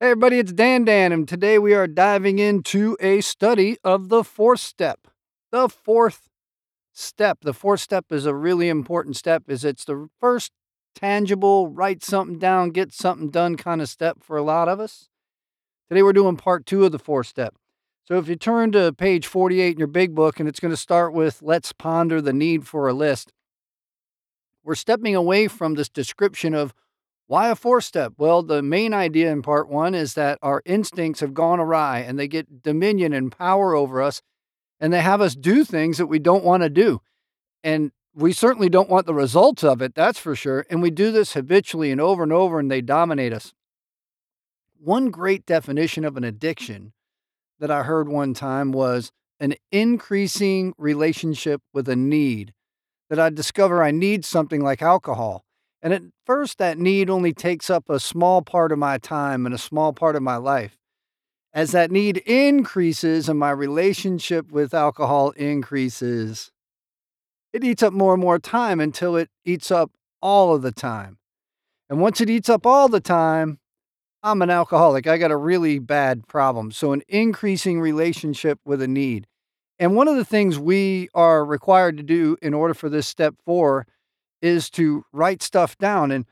Hey, everybody, it's Dan Dan, and today we are diving into a study of the fourth step. The fourth step. The fourth step is a really important step, is it's the first tangible, write something down, get something done kind of step for a lot of us. Today we're doing part two of the fourth step. So if you turn to page 48 in your big book, and it's going to start with let's ponder the need for a list. We're stepping away from this description of why a four step? Well, the main idea in part one is that our instincts have gone awry and they get dominion and power over us, and they have us do things that we don't want to do. And we certainly don't want the results of it, that's for sure. And we do this habitually and over and over, and they dominate us. One great definition of an addiction that I heard one time was an increasing relationship with a need. That I discover I need something like alcohol. And at first, that need only takes up a small part of my time and a small part of my life. As that need increases and my relationship with alcohol increases, it eats up more and more time until it eats up all of the time. And once it eats up all the time, I'm an alcoholic. I got a really bad problem. So, an increasing relationship with a need. And one of the things we are required to do in order for this step four is to write stuff down. And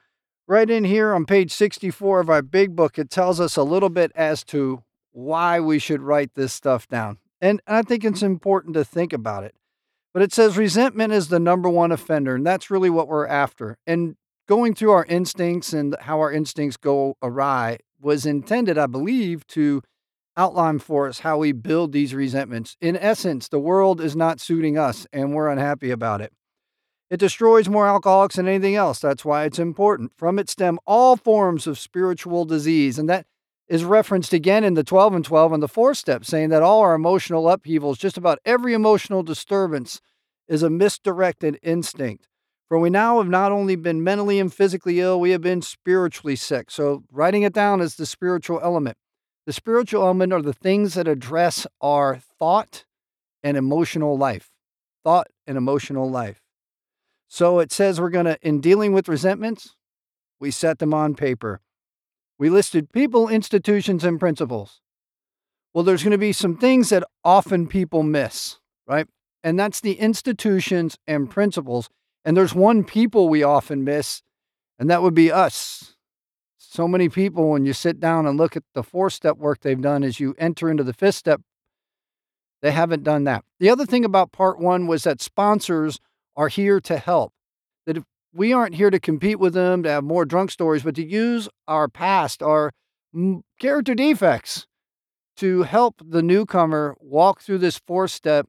right in here on page 64 of our big book, it tells us a little bit as to why we should write this stuff down. And I think it's important to think about it. But it says resentment is the number one offender, and that's really what we're after. And going through our instincts and how our instincts go awry was intended, I believe, to outline for us how we build these resentments. In essence, the world is not suiting us, and we're unhappy about it. It destroys more alcoholics than anything else. That's why it's important. From it stem all forms of spiritual disease. And that is referenced again in the 12 and 12 and the fourth step, saying that all our emotional upheavals, just about every emotional disturbance, is a misdirected instinct. For we now have not only been mentally and physically ill, we have been spiritually sick. So, writing it down is the spiritual element. The spiritual element are the things that address our thought and emotional life. Thought and emotional life. So it says we're going to, in dealing with resentments, we set them on paper. We listed people, institutions, and principles. Well, there's going to be some things that often people miss, right? And that's the institutions and principles. And there's one people we often miss, and that would be us. So many people, when you sit down and look at the four step work they've done as you enter into the fifth step, they haven't done that. The other thing about part one was that sponsors are here to help. That if we aren't here to compete with them, to have more drunk stories, but to use our past, our character defects to help the newcomer walk through this four step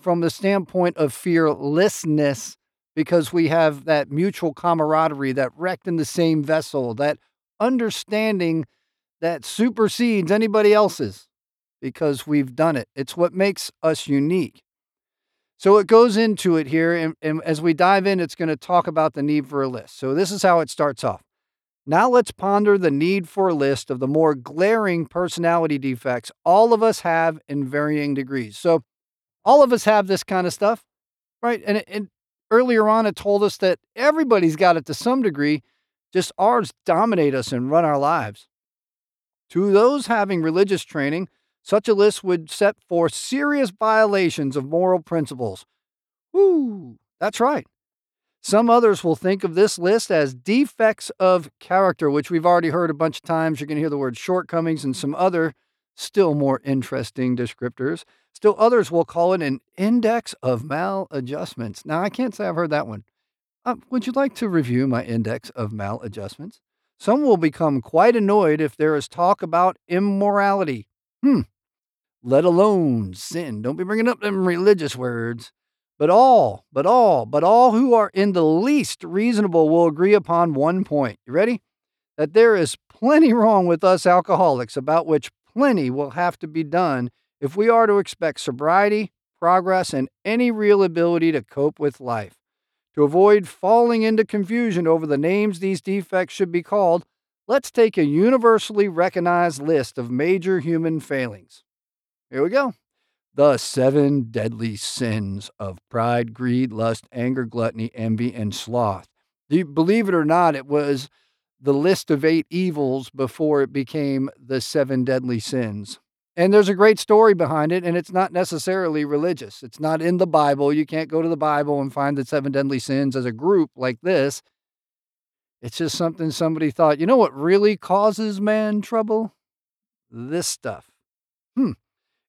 from the standpoint of fearlessness because we have that mutual camaraderie, that wrecked in the same vessel, that understanding that supersedes anybody else's because we've done it. It's what makes us unique. So it goes into it here, and, and as we dive in, it's going to talk about the need for a list. So this is how it starts off. Now let's ponder the need for a list of the more glaring personality defects all of us have in varying degrees. So all of us have this kind of stuff, right? And, and earlier on, it told us that everybody's got it to some degree, just ours dominate us and run our lives. To those having religious training, such a list would set forth serious violations of moral principles. Woo, that's right. Some others will think of this list as defects of character, which we've already heard a bunch of times. You're going to hear the word shortcomings and some other still more interesting descriptors. Still others will call it an index of maladjustments. Now, I can't say I've heard that one. Uh, would you like to review my index of maladjustments? Some will become quite annoyed if there is talk about immorality. Hmm. Let alone sin. Don't be bringing up them religious words. But all, but all, but all who are in the least reasonable will agree upon one point. You ready? That there is plenty wrong with us alcoholics, about which plenty will have to be done if we are to expect sobriety, progress, and any real ability to cope with life. To avoid falling into confusion over the names these defects should be called, Let's take a universally recognized list of major human failings. Here we go. The seven deadly sins of pride, greed, lust, anger, gluttony, envy, and sloth. Believe it or not, it was the list of eight evils before it became the seven deadly sins. And there's a great story behind it, and it's not necessarily religious. It's not in the Bible. You can't go to the Bible and find the seven deadly sins as a group like this. It's just something somebody thought, you know what really causes man trouble? This stuff. Hmm.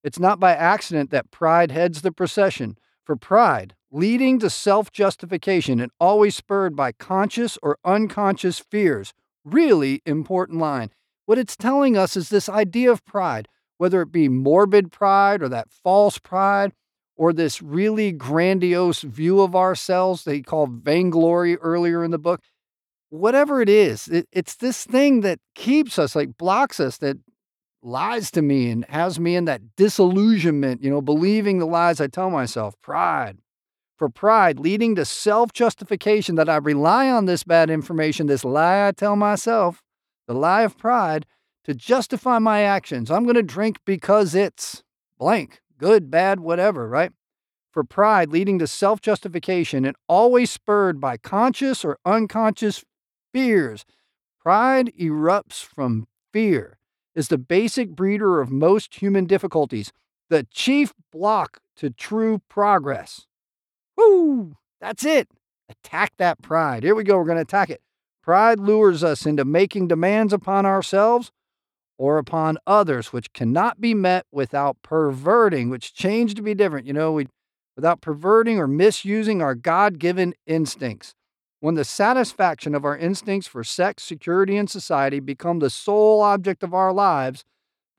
It's not by accident that pride heads the procession. For pride, leading to self justification and always spurred by conscious or unconscious fears. Really important line. What it's telling us is this idea of pride, whether it be morbid pride or that false pride or this really grandiose view of ourselves they call vainglory earlier in the book. Whatever it is, it, it's this thing that keeps us, like blocks us, that lies to me and has me in that disillusionment, you know, believing the lies I tell myself, pride. For pride, leading to self justification that I rely on this bad information, this lie I tell myself, the lie of pride, to justify my actions. I'm going to drink because it's blank, good, bad, whatever, right? For pride, leading to self justification and always spurred by conscious or unconscious fears. Pride erupts from fear is the basic breeder of most human difficulties, the chief block to true progress. Woo! That's it. Attack that pride. Here we go. We're going to attack it. Pride lures us into making demands upon ourselves or upon others, which cannot be met without perverting, which change to be different. You know, we, without perverting or misusing our God given instincts. When the satisfaction of our instincts for sex, security, and society become the sole object of our lives,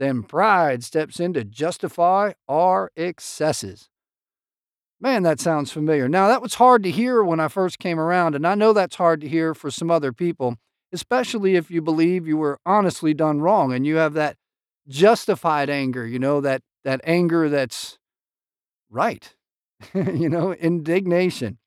then pride steps in to justify our excesses. Man, that sounds familiar. Now, that was hard to hear when I first came around, and I know that's hard to hear for some other people, especially if you believe you were honestly done wrong and you have that justified anger, you know, that, that anger that's right, you know, indignation.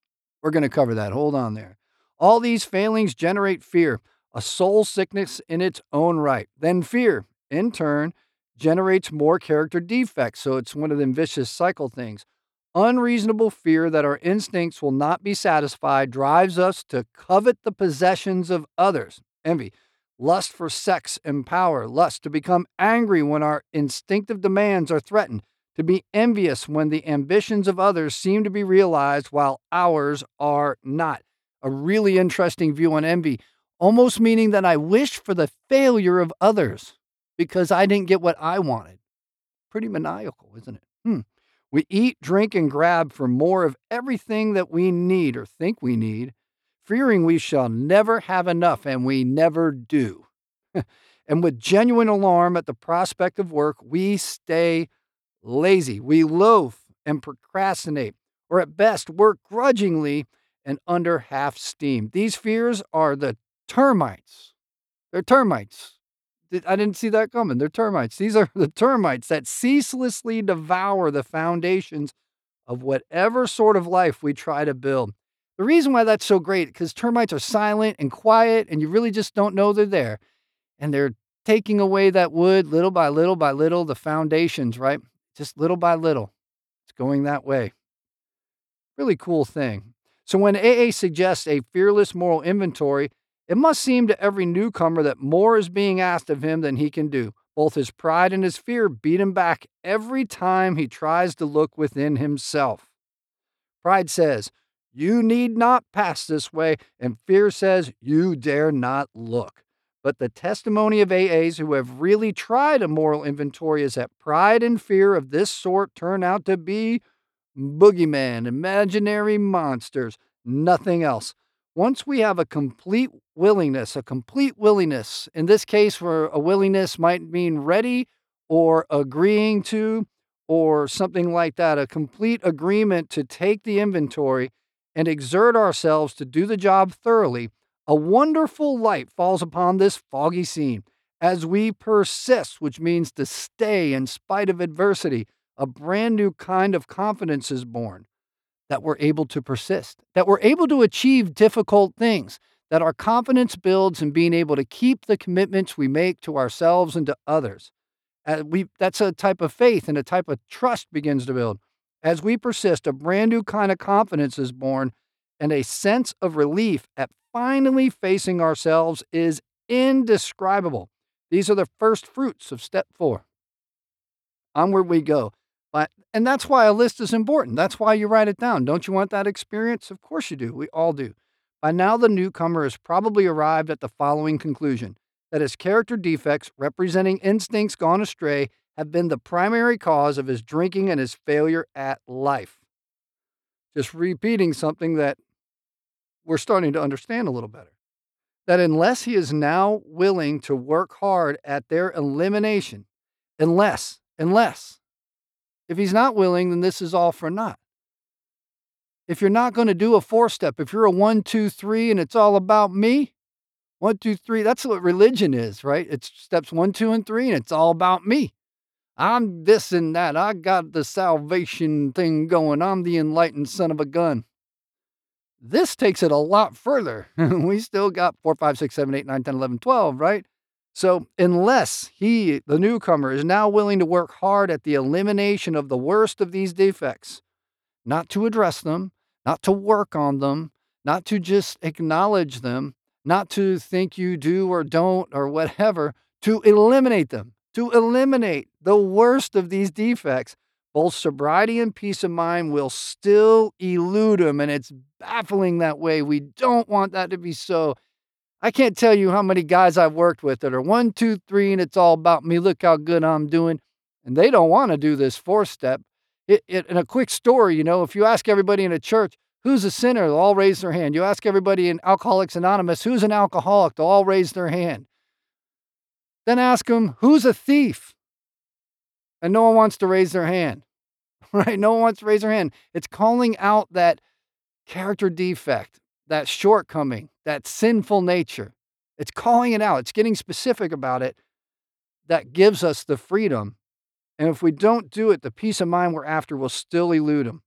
We're going to cover that. Hold on there. All these failings generate fear, a soul sickness in its own right. Then fear, in turn, generates more character defects. So it's one of them vicious cycle things. Unreasonable fear that our instincts will not be satisfied drives us to covet the possessions of others. Envy, lust for sex and power, lust to become angry when our instinctive demands are threatened, to be envious when the ambitions of others seem to be realized while ours are not a really interesting view on envy, almost meaning that I wish for the failure of others because I didn't get what I wanted. Pretty maniacal, isn't it? Hmm. We eat, drink, and grab for more of everything that we need or think we need, fearing we shall never have enough, and we never do. and with genuine alarm at the prospect of work, we stay lazy. We loaf and procrastinate, or at best work grudgingly and under half steam. These fears are the termites. They're termites. I didn't see that coming. They're termites. These are the termites that ceaselessly devour the foundations of whatever sort of life we try to build. The reason why that's so great because termites are silent and quiet, and you really just don't know they're there. And they're taking away that wood little by little by little, the foundations, right? Just little by little. It's going that way. Really cool thing. So when AA suggests a fearless moral inventory, it must seem to every newcomer that more is being asked of him than he can do. Both his pride and his fear beat him back every time he tries to look within himself. Pride says, You need not pass this way, and fear says, You dare not look. But the testimony of AAs who have really tried a moral inventory is that pride and fear of this sort turn out to be boogeyman, imaginary monsters, nothing else. Once we have a complete willingness, a complete willingness, in this case, where a willingness might mean ready or agreeing to, or something like that, a complete agreement to take the inventory and exert ourselves to do the job thoroughly, a wonderful light falls upon this foggy scene. As we persist, which means to stay in spite of adversity, a brand new kind of confidence is born that we're able to persist, that we're able to achieve difficult things, that our confidence builds in being able to keep the commitments we make to ourselves and to others. We, that's a type of faith and a type of trust begins to build. As we persist, a brand new kind of confidence is born, and a sense of relief at finally facing ourselves is indescribable. These are the first fruits of step four. Onward we go. And that's why a list is important. That's why you write it down. Don't you want that experience? Of course you do. We all do. By now, the newcomer has probably arrived at the following conclusion that his character defects, representing instincts gone astray, have been the primary cause of his drinking and his failure at life. Just repeating something that we're starting to understand a little better. That unless he is now willing to work hard at their elimination, unless, unless, if he's not willing, then this is all for naught. If you're not going to do a four step, if you're a one, two, three, and it's all about me, one, two, three, that's what religion is, right? It's steps one, two, and three, and it's all about me. I'm this and that. I got the salvation thing going. I'm the enlightened son of a gun. This takes it a lot further. we still got 4, 5, 6, 7, 8, 9, 10, 11, 12, right? So, unless he, the newcomer, is now willing to work hard at the elimination of the worst of these defects, not to address them, not to work on them, not to just acknowledge them, not to think you do or don't or whatever, to eliminate them, to eliminate the worst of these defects, both sobriety and peace of mind will still elude him. And it's baffling that way. We don't want that to be so. I can't tell you how many guys I've worked with that are one, two, three, and it's all about me. Look how good I'm doing. And they don't want to do this four step. It, it, in a quick story, you know, if you ask everybody in a church, who's a sinner, they'll all raise their hand. You ask everybody in Alcoholics Anonymous, who's an alcoholic, they'll all raise their hand. Then ask them, who's a thief? And no one wants to raise their hand right? No one wants to raise their hand. It's calling out that character defect, that shortcoming, that sinful nature. It's calling it out. It's getting specific about it that gives us the freedom. And if we don't do it, the peace of mind we're after will still elude him.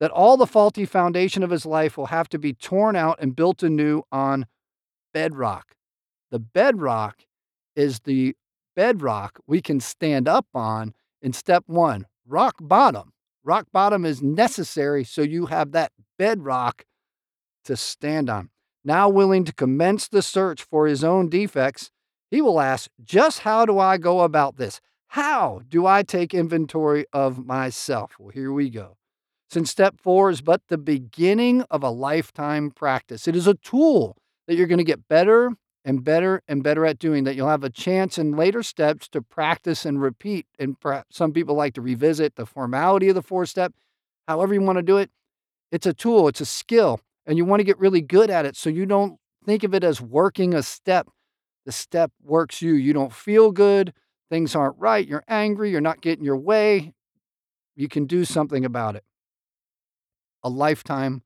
That all the faulty foundation of his life will have to be torn out and built anew on bedrock. The bedrock is the bedrock we can stand up on in step one rock bottom. Rock bottom is necessary so you have that bedrock to stand on. Now willing to commence the search for his own defects, he will ask, Just how do I go about this? How do I take inventory of myself? Well, here we go. Since step four is but the beginning of a lifetime practice, it is a tool that you're going to get better and better and better at doing that. You'll have a chance in later steps to practice and repeat. And some people like to revisit the formality of the four step. However, you want to do it, it's a tool, it's a skill, and you want to get really good at it so you don't think of it as working a step. The step works you. You don't feel good, things aren't right, you're angry, you're not getting your way. You can do something about it. A lifetime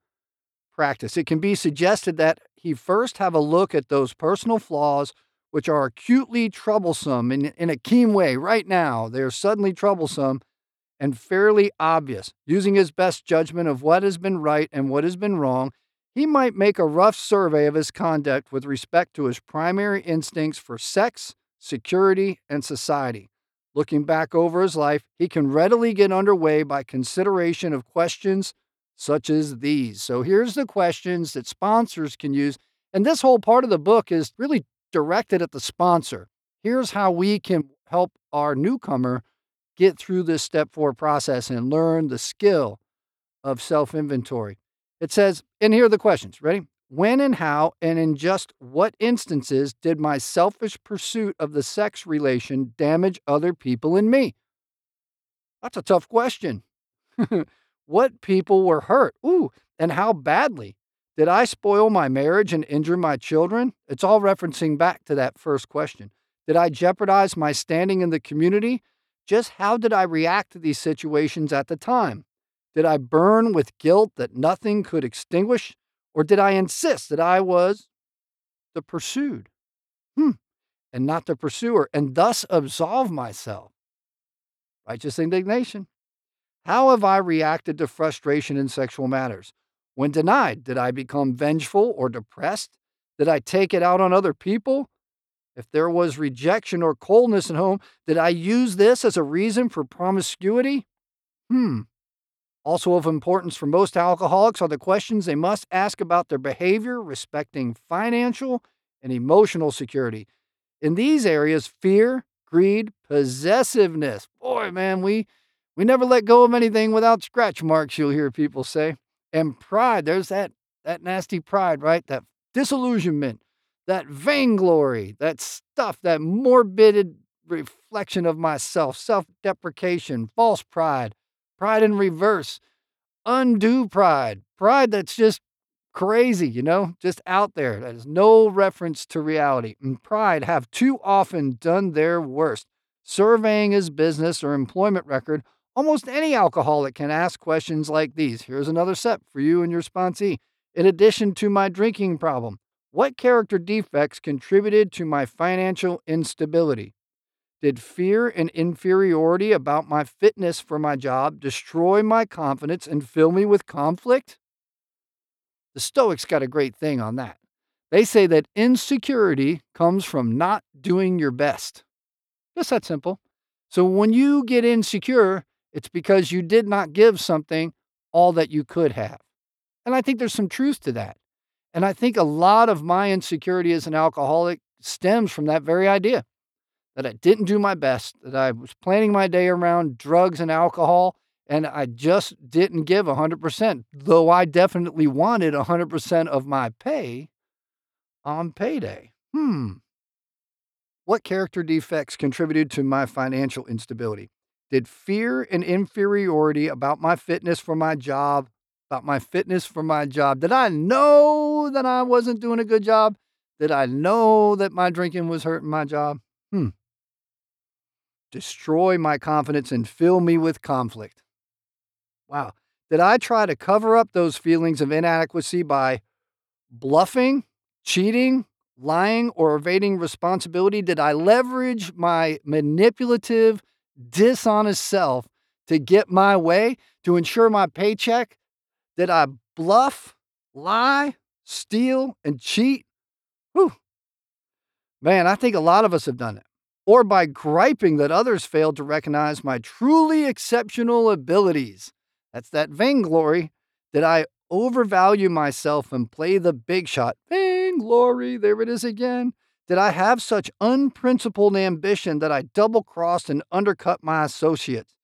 practice. It can be suggested that he first have a look at those personal flaws which are acutely troublesome in, in a keen way right now. They are suddenly troublesome and fairly obvious. Using his best judgment of what has been right and what has been wrong, he might make a rough survey of his conduct with respect to his primary instincts for sex, security, and society. Looking back over his life, he can readily get underway by consideration of questions such as these. So here's the questions that sponsors can use. And this whole part of the book is really directed at the sponsor. Here's how we can help our newcomer get through this step four process and learn the skill of self inventory. It says, and here are the questions. Ready? When and how, and in just what instances did my selfish pursuit of the sex relation damage other people and me? That's a tough question. What people were hurt? Ooh, and how badly? Did I spoil my marriage and injure my children? It's all referencing back to that first question. Did I jeopardize my standing in the community? Just how did I react to these situations at the time? Did I burn with guilt that nothing could extinguish? Or did I insist that I was the pursued? Hmm. And not the pursuer, and thus absolve myself? Righteous indignation. How have I reacted to frustration in sexual matters? When denied, did I become vengeful or depressed? Did I take it out on other people? If there was rejection or coldness at home, did I use this as a reason for promiscuity? Hmm. Also of importance for most alcoholics are the questions they must ask about their behavior respecting financial and emotional security. In these areas, fear, greed, possessiveness. Boy, man, we we never let go of anything without scratch marks, you'll hear people say. And pride, there's that that nasty pride, right? That disillusionment, that vainglory, that stuff, that morbid reflection of myself, self-deprecation, false pride, pride in reverse, undue pride, pride that's just crazy, you know, just out there. That is no reference to reality. And pride have too often done their worst. Surveying his business or employment record, almost any alcoholic can ask questions like these. Here's another set for you and your sponsee. In addition to my drinking problem, what character defects contributed to my financial instability? Did fear and inferiority about my fitness for my job destroy my confidence and fill me with conflict? The Stoics got a great thing on that. They say that insecurity comes from not doing your best. Just that simple. So when you get insecure, it's because you did not give something all that you could have. And I think there's some truth to that. And I think a lot of my insecurity as an alcoholic stems from that very idea that I didn't do my best, that I was planning my day around drugs and alcohol, and I just didn't give 100%, though I definitely wanted 100% of my pay on payday. Hmm. What character defects contributed to my financial instability? Did fear and inferiority about my fitness for my job, about my fitness for my job, did I know that I wasn't doing a good job? Did I know that my drinking was hurting my job? Hmm. Destroy my confidence and fill me with conflict. Wow. Did I try to cover up those feelings of inadequacy by bluffing, cheating, lying, or evading responsibility? Did I leverage my manipulative, dishonest self to get my way, to ensure my paycheck? Did I bluff, lie, steal, and cheat? Whew. Man, I think a lot of us have done it. Or by griping that others failed to recognize my truly exceptional abilities. That's that vainglory. Did I overvalue myself and play the big shot? Vainglory, there it is again. Did I have such unprincipled ambition that I double crossed and undercut my associates?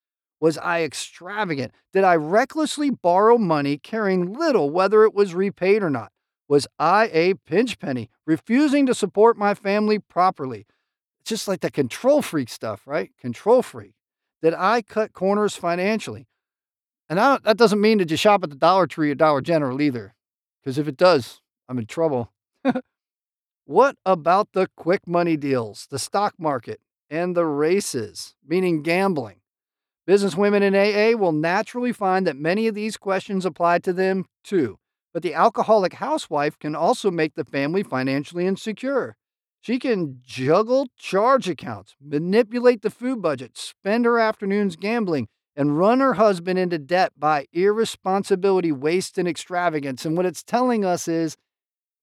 Was I extravagant? Did I recklessly borrow money, caring little whether it was repaid or not? Was I a pinch penny, refusing to support my family properly? It's just like the control freak stuff, right? Control freak. Did I cut corners financially? And that doesn't mean to just shop at the Dollar Tree or Dollar General either, because if it does, I'm in trouble. what about the quick money deals, the stock market, and the races, meaning gambling? Businesswomen in AA will naturally find that many of these questions apply to them too. But the alcoholic housewife can also make the family financially insecure. She can juggle charge accounts, manipulate the food budget, spend her afternoons gambling, and run her husband into debt by irresponsibility, waste, and extravagance. And what it's telling us is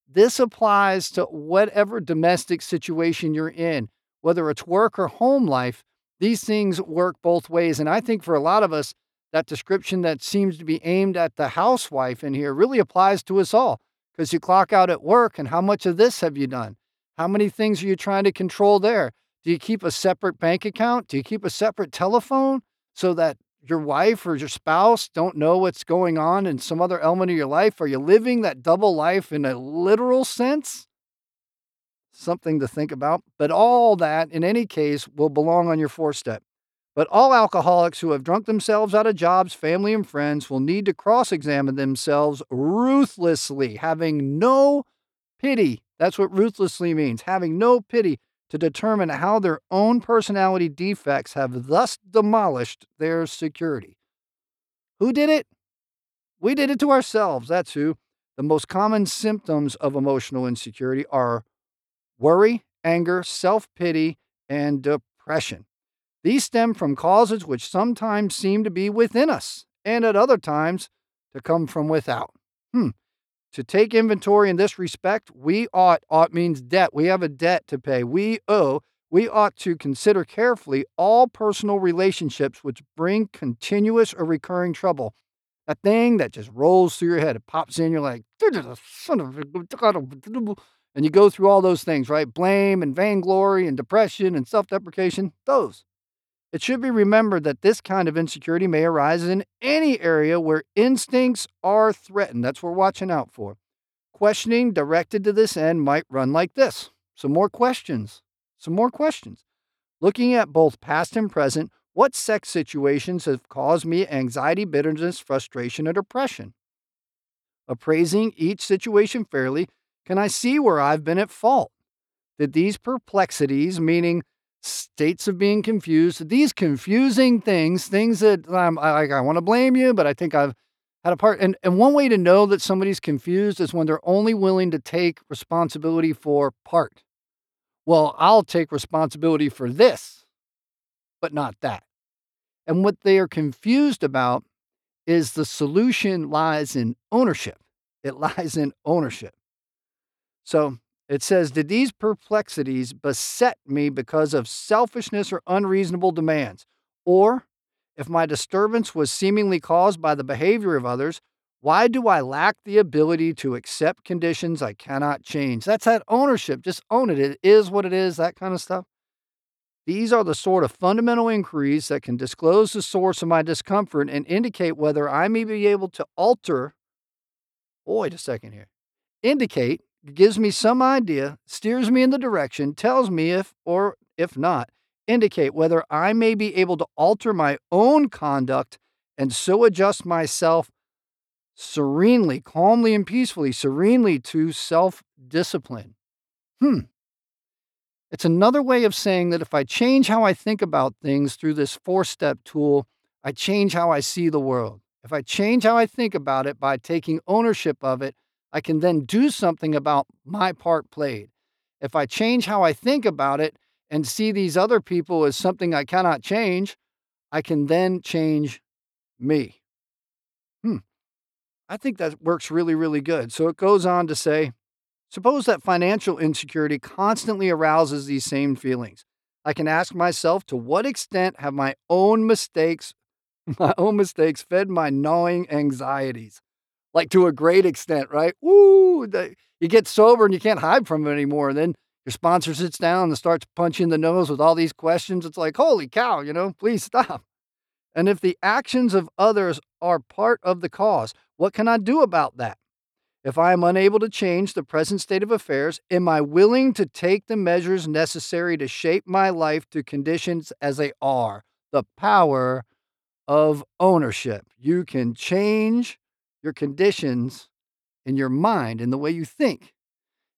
this applies to whatever domestic situation you're in, whether it's work or home life. These things work both ways. And I think for a lot of us, that description that seems to be aimed at the housewife in here really applies to us all because you clock out at work and how much of this have you done? How many things are you trying to control there? Do you keep a separate bank account? Do you keep a separate telephone? so that your wife or your spouse don't know what's going on in some other element of your life? Are you living that double life in a literal sense? Something to think about. But all that, in any case, will belong on your four step. But all alcoholics who have drunk themselves out of jobs, family, and friends will need to cross examine themselves ruthlessly, having no pity. That's what ruthlessly means having no pity to determine how their own personality defects have thus demolished their security. Who did it? We did it to ourselves. That's who. The most common symptoms of emotional insecurity are worry, anger, self pity, and depression. These stem from causes which sometimes seem to be within us and at other times to come from without. Hmm. To take inventory in this respect, we ought, ought means debt. We have a debt to pay. We owe. We ought to consider carefully all personal relationships which bring continuous or recurring trouble. A thing that just rolls through your head, it pops in, you're like, son of and you go through all those things, right? Blame and vainglory and depression and self deprecation, those. It should be remembered that this kind of insecurity may arise in any area where instincts are threatened. That's what we're watching out for. Questioning directed to this end might run like this some more questions, some more questions. Looking at both past and present, what sex situations have caused me anxiety, bitterness, frustration, or depression? Appraising each situation fairly, can I see where I've been at fault? Did these perplexities, meaning states of being confused, these confusing things, things that um, I, I want to blame you, but I think I've had a part. And, and one way to know that somebody's confused is when they're only willing to take responsibility for part. Well, I'll take responsibility for this, but not that. And what they are confused about is the solution lies in ownership. It lies in ownership. So it says, Did these perplexities beset me because of selfishness or unreasonable demands? Or, if my disturbance was seemingly caused by the behavior of others, why do I lack the ability to accept conditions I cannot change? That's that ownership. Just own it. It is what it is, that kind of stuff. These are the sort of fundamental inquiries that can disclose the source of my discomfort and indicate whether I may be able to alter. Wait a second here. Indicate gives me some idea, steers me in the direction, tells me if or if not, indicate whether I may be able to alter my own conduct and so adjust myself serenely, calmly, and peacefully, serenely to self discipline. Hmm. It's another way of saying that if I change how I think about things through this four step tool, I change how I see the world. If I change how I think about it by taking ownership of it, I can then do something about my part played. If I change how I think about it and see these other people as something I cannot change, I can then change me. Hmm. I think that works really, really good. So it goes on to say suppose that financial insecurity constantly arouses these same feelings. I can ask myself to what extent have my own mistakes, my own mistakes fed my gnawing anxieties? Like to a great extent, right? Woo! The, you get sober and you can't hide from it anymore. And then your sponsor sits down and starts punching the nose with all these questions. It's like, holy cow, you know, please stop. And if the actions of others are part of the cause, what can I do about that? If I am unable to change the present state of affairs, am I willing to take the measures necessary to shape my life to conditions as they are? The power of ownership. You can change your conditions in your mind and the way you think,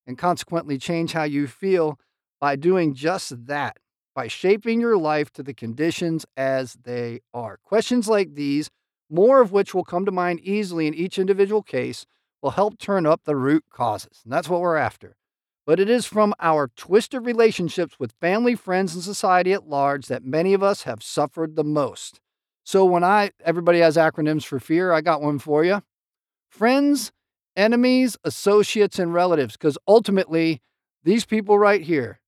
and consequently change how you feel by doing just that, by shaping your life to the conditions as they are. Questions like these, more of which will come to mind easily in each individual case, will help turn up the root causes. And that's what we're after. But it is from our twisted relationships with family, friends, and society at large that many of us have suffered the most. So when I, everybody has acronyms for fear, I got one for you friends, enemies, associates, and relatives, because ultimately, these people right here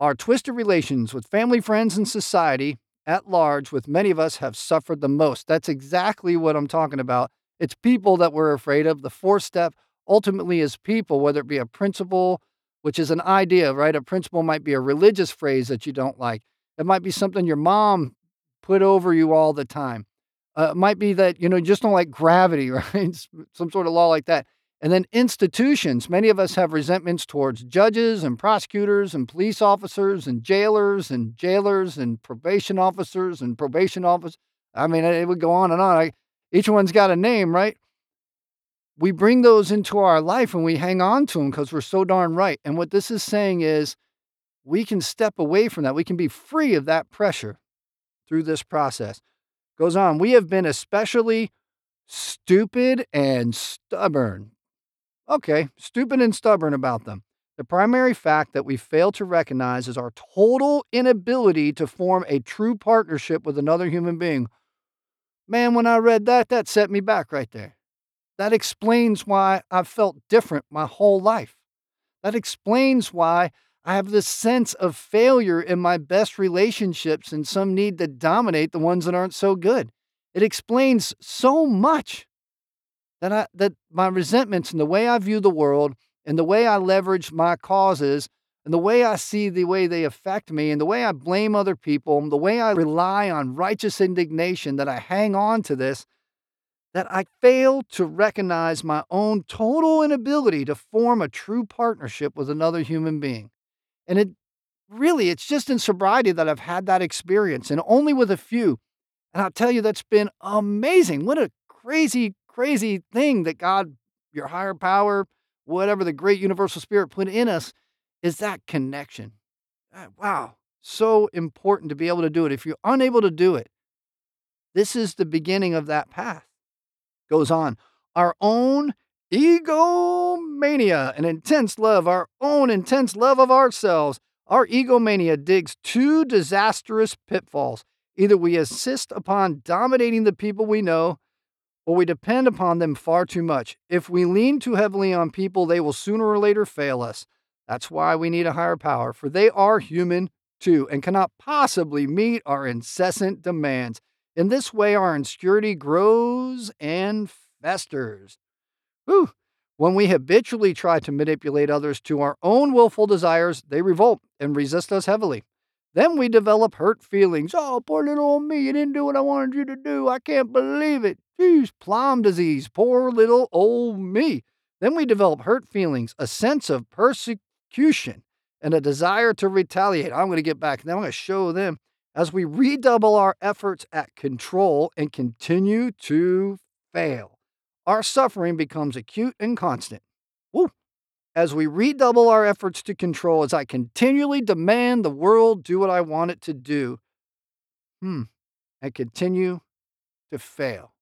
are twisted relations with family, friends, and society at large, with many of us have suffered the most. That's exactly what I'm talking about. It's people that we're afraid of. The fourth step ultimately is people, whether it be a principle, which is an idea, right? A principle might be a religious phrase that you don't like. It might be something your mom put over you all the time. Uh, might be that, you know, you just don't like gravity, right? Some sort of law like that. And then institutions. Many of us have resentments towards judges and prosecutors and police officers and jailers and jailers and probation officers and probation officers. I mean, it would go on and on. I, each one's got a name, right? We bring those into our life and we hang on to them because we're so darn right. And what this is saying is we can step away from that. We can be free of that pressure through this process. Goes on, we have been especially stupid and stubborn. Okay, stupid and stubborn about them. The primary fact that we fail to recognize is our total inability to form a true partnership with another human being. Man, when I read that, that set me back right there. That explains why I've felt different my whole life. That explains why I have this sense of failure in my best relationships and some need to dominate the ones that aren't so good. It explains so much that I that my resentments and the way I view the world and the way I leverage my causes and the way I see the way they affect me and the way I blame other people and the way I rely on righteous indignation that I hang on to this, that I fail to recognize my own total inability to form a true partnership with another human being. And it really, it's just in sobriety that I've had that experience and only with a few. And I'll tell you, that's been amazing. What a crazy, crazy thing that God, your higher power, whatever the great universal spirit put in us is that connection. Wow, so important to be able to do it. If you're unable to do it, this is the beginning of that path. Goes on. Our own egomania, an intense love, our own intense love of ourselves. Our egomania digs two disastrous pitfalls. Either we insist upon dominating the people we know, or we depend upon them far too much. If we lean too heavily on people, they will sooner or later fail us. That's why we need a higher power, for they are human too and cannot possibly meet our incessant demands. In this way, our insecurity grows and festers. When we habitually try to manipulate others to our own willful desires, they revolt and resist us heavily. Then we develop hurt feelings. Oh, poor little old me, you didn't do what I wanted you to do. I can't believe it. Geez, plum disease, poor little old me. Then we develop hurt feelings, a sense of persecution and a desire to retaliate. I'm going to get back. Now I'm going to show them as we redouble our efforts at control and continue to fail. Our suffering becomes acute and constant. Woo. As we redouble our efforts to control, as I continually demand the world do what I want it to do, hmm, and continue to fail.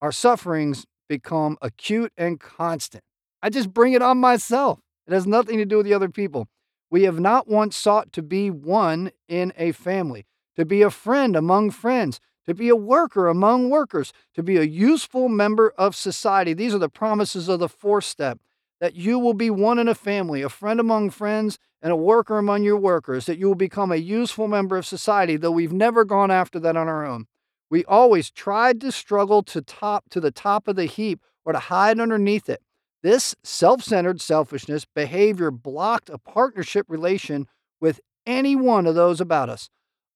Our sufferings become acute and constant. I just bring it on myself. It has nothing to do with the other people. We have not once sought to be one in a family, to be a friend among friends, to be a worker among workers, to be a useful member of society. These are the promises of the fourth step that you will be one in a family, a friend among friends, and a worker among your workers, that you will become a useful member of society, though we've never gone after that on our own. We always tried to struggle to top to the top of the heap or to hide underneath it. This self centered selfishness behavior blocked a partnership relation with any one of those about us.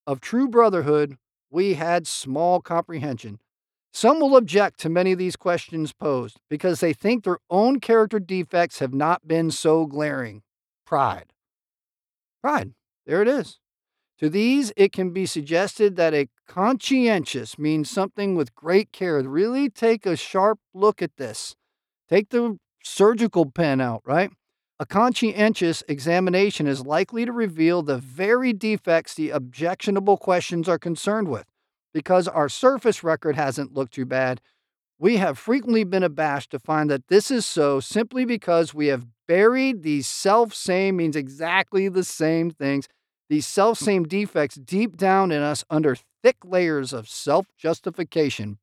Of true brotherhood, we had small comprehension. Some will object to many of these questions posed because they think their own character defects have not been so glaring. Pride. Pride. There it is. To these, it can be suggested that a conscientious means something with great care. Really take a sharp look at this. Take the surgical pen out, right? A conscientious examination is likely to reveal the very defects the objectionable questions are concerned with. Because our surface record hasn't looked too bad, we have frequently been abashed to find that this is so simply because we have buried these self same means exactly the same things, these self same defects deep down in us under thick layers of self justification.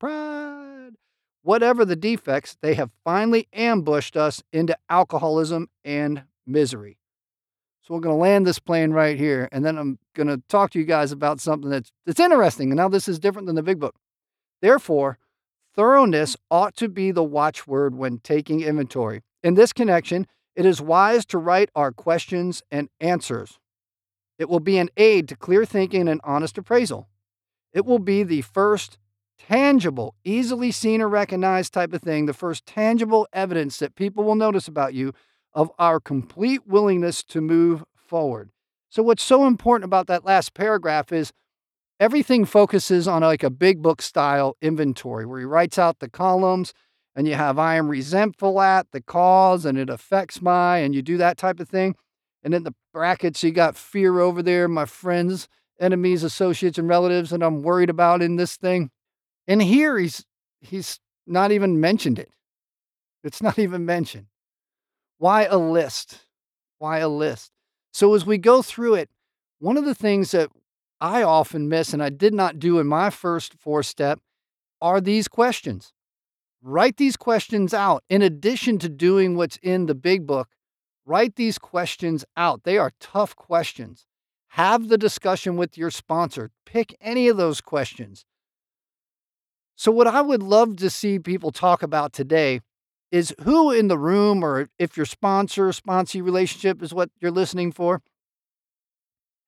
Whatever the defects, they have finally ambushed us into alcoholism and misery. So we're going to land this plane right here, and then I'm going to talk to you guys about something that's that's interesting. And now this is different than the big book. Therefore, thoroughness ought to be the watchword when taking inventory. In this connection, it is wise to write our questions and answers. It will be an aid to clear thinking and honest appraisal. It will be the first tangible, easily seen or recognized type of thing, the first tangible evidence that people will notice about you of our complete willingness to move forward. So, what's so important about that last paragraph is everything focuses on like a big book style inventory where he writes out the columns and you have I am resentful at the cause and it affects my, and you do that type of thing. And in the brackets, you got fear over there, my friends, enemies, associates, and relatives, that I'm worried about in this thing. And here he's he's not even mentioned it. It's not even mentioned. Why a list? Why a list? So as we go through it, one of the things that I often miss and I did not do in my first four step are these questions. Write these questions out. In addition to doing what's in the big book, write these questions out. They are tough questions. Have the discussion with your sponsor. Pick any of those questions. So, what I would love to see people talk about today is who in the room, or if your sponsor sponsee relationship is what you're listening for,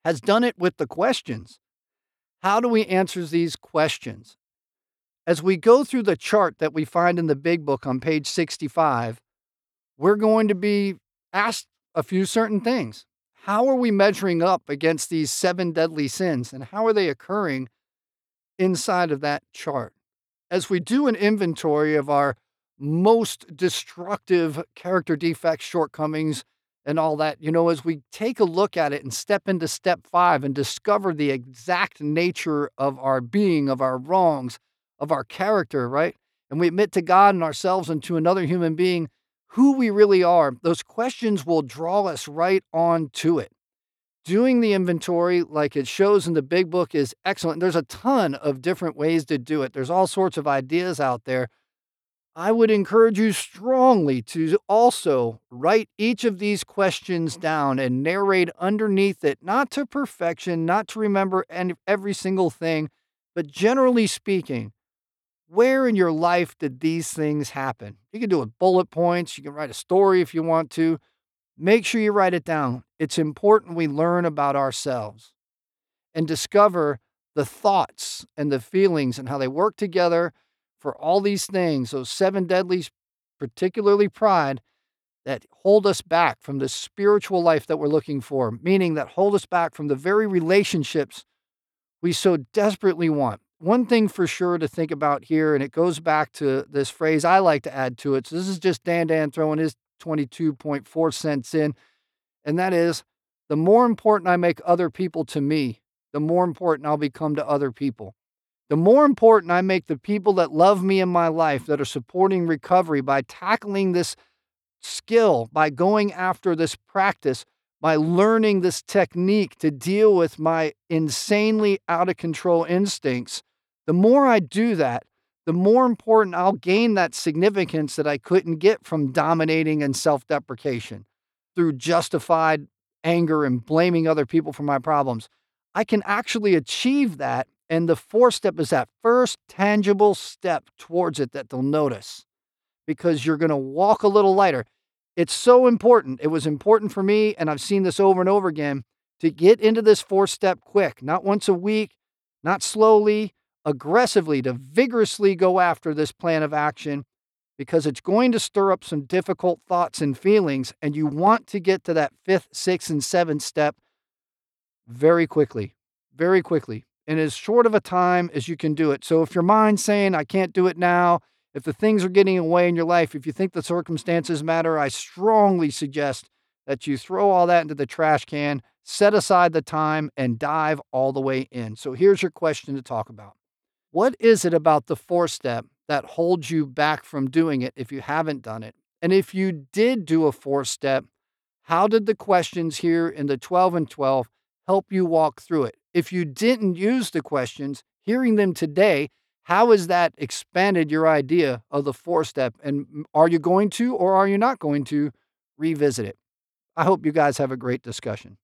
has done it with the questions. How do we answer these questions? As we go through the chart that we find in the big book on page 65, we're going to be asked a few certain things. How are we measuring up against these seven deadly sins and how are they occurring inside of that chart? As we do an inventory of our most destructive character defects, shortcomings, and all that, you know, as we take a look at it and step into step five and discover the exact nature of our being, of our wrongs, of our character, right? And we admit to God and ourselves and to another human being who we really are, those questions will draw us right on to it. Doing the inventory, like it shows in the big book, is excellent. There's a ton of different ways to do it, there's all sorts of ideas out there. I would encourage you strongly to also write each of these questions down and narrate underneath it, not to perfection, not to remember every single thing, but generally speaking, where in your life did these things happen? You can do it bullet points, you can write a story if you want to. Make sure you write it down. It's important we learn about ourselves and discover the thoughts and the feelings and how they work together for all these things, those seven deadlies, particularly pride, that hold us back from the spiritual life that we're looking for, meaning that hold us back from the very relationships we so desperately want one thing for sure to think about here, and it goes back to this phrase I like to add to it. So this is just Dan Dan throwing his 22.4 cents in, and that is the more important I make other people to me, the more important I'll become to other people. The more important I make the people that love me in my life, that are supporting recovery by tackling this skill, by going after this practice, by learning this technique to deal with my insanely out of control instincts, the more I do that, the more important I'll gain that significance that I couldn't get from dominating and self deprecation through justified anger and blaming other people for my problems. I can actually achieve that. And the fourth step is that first tangible step towards it that they'll notice because you're going to walk a little lighter. It's so important. It was important for me, and I've seen this over and over again to get into this four step quick, not once a week, not slowly, aggressively to vigorously go after this plan of action because it's going to stir up some difficult thoughts and feelings. And you want to get to that fifth, sixth, and seventh step very quickly, very quickly, in as short of a time as you can do it. So if your mind's saying, I can't do it now, if the things are getting away in your life, if you think the circumstances matter, I strongly suggest that you throw all that into the trash can, set aside the time, and dive all the way in. So here's your question to talk about what is it about the four step that holds you back from doing it if you haven't done it? And if you did do a four step, how did the questions here in the 12 and 12 help you walk through it? If you didn't use the questions, hearing them today, how has that expanded your idea of the four step? And are you going to or are you not going to revisit it? I hope you guys have a great discussion.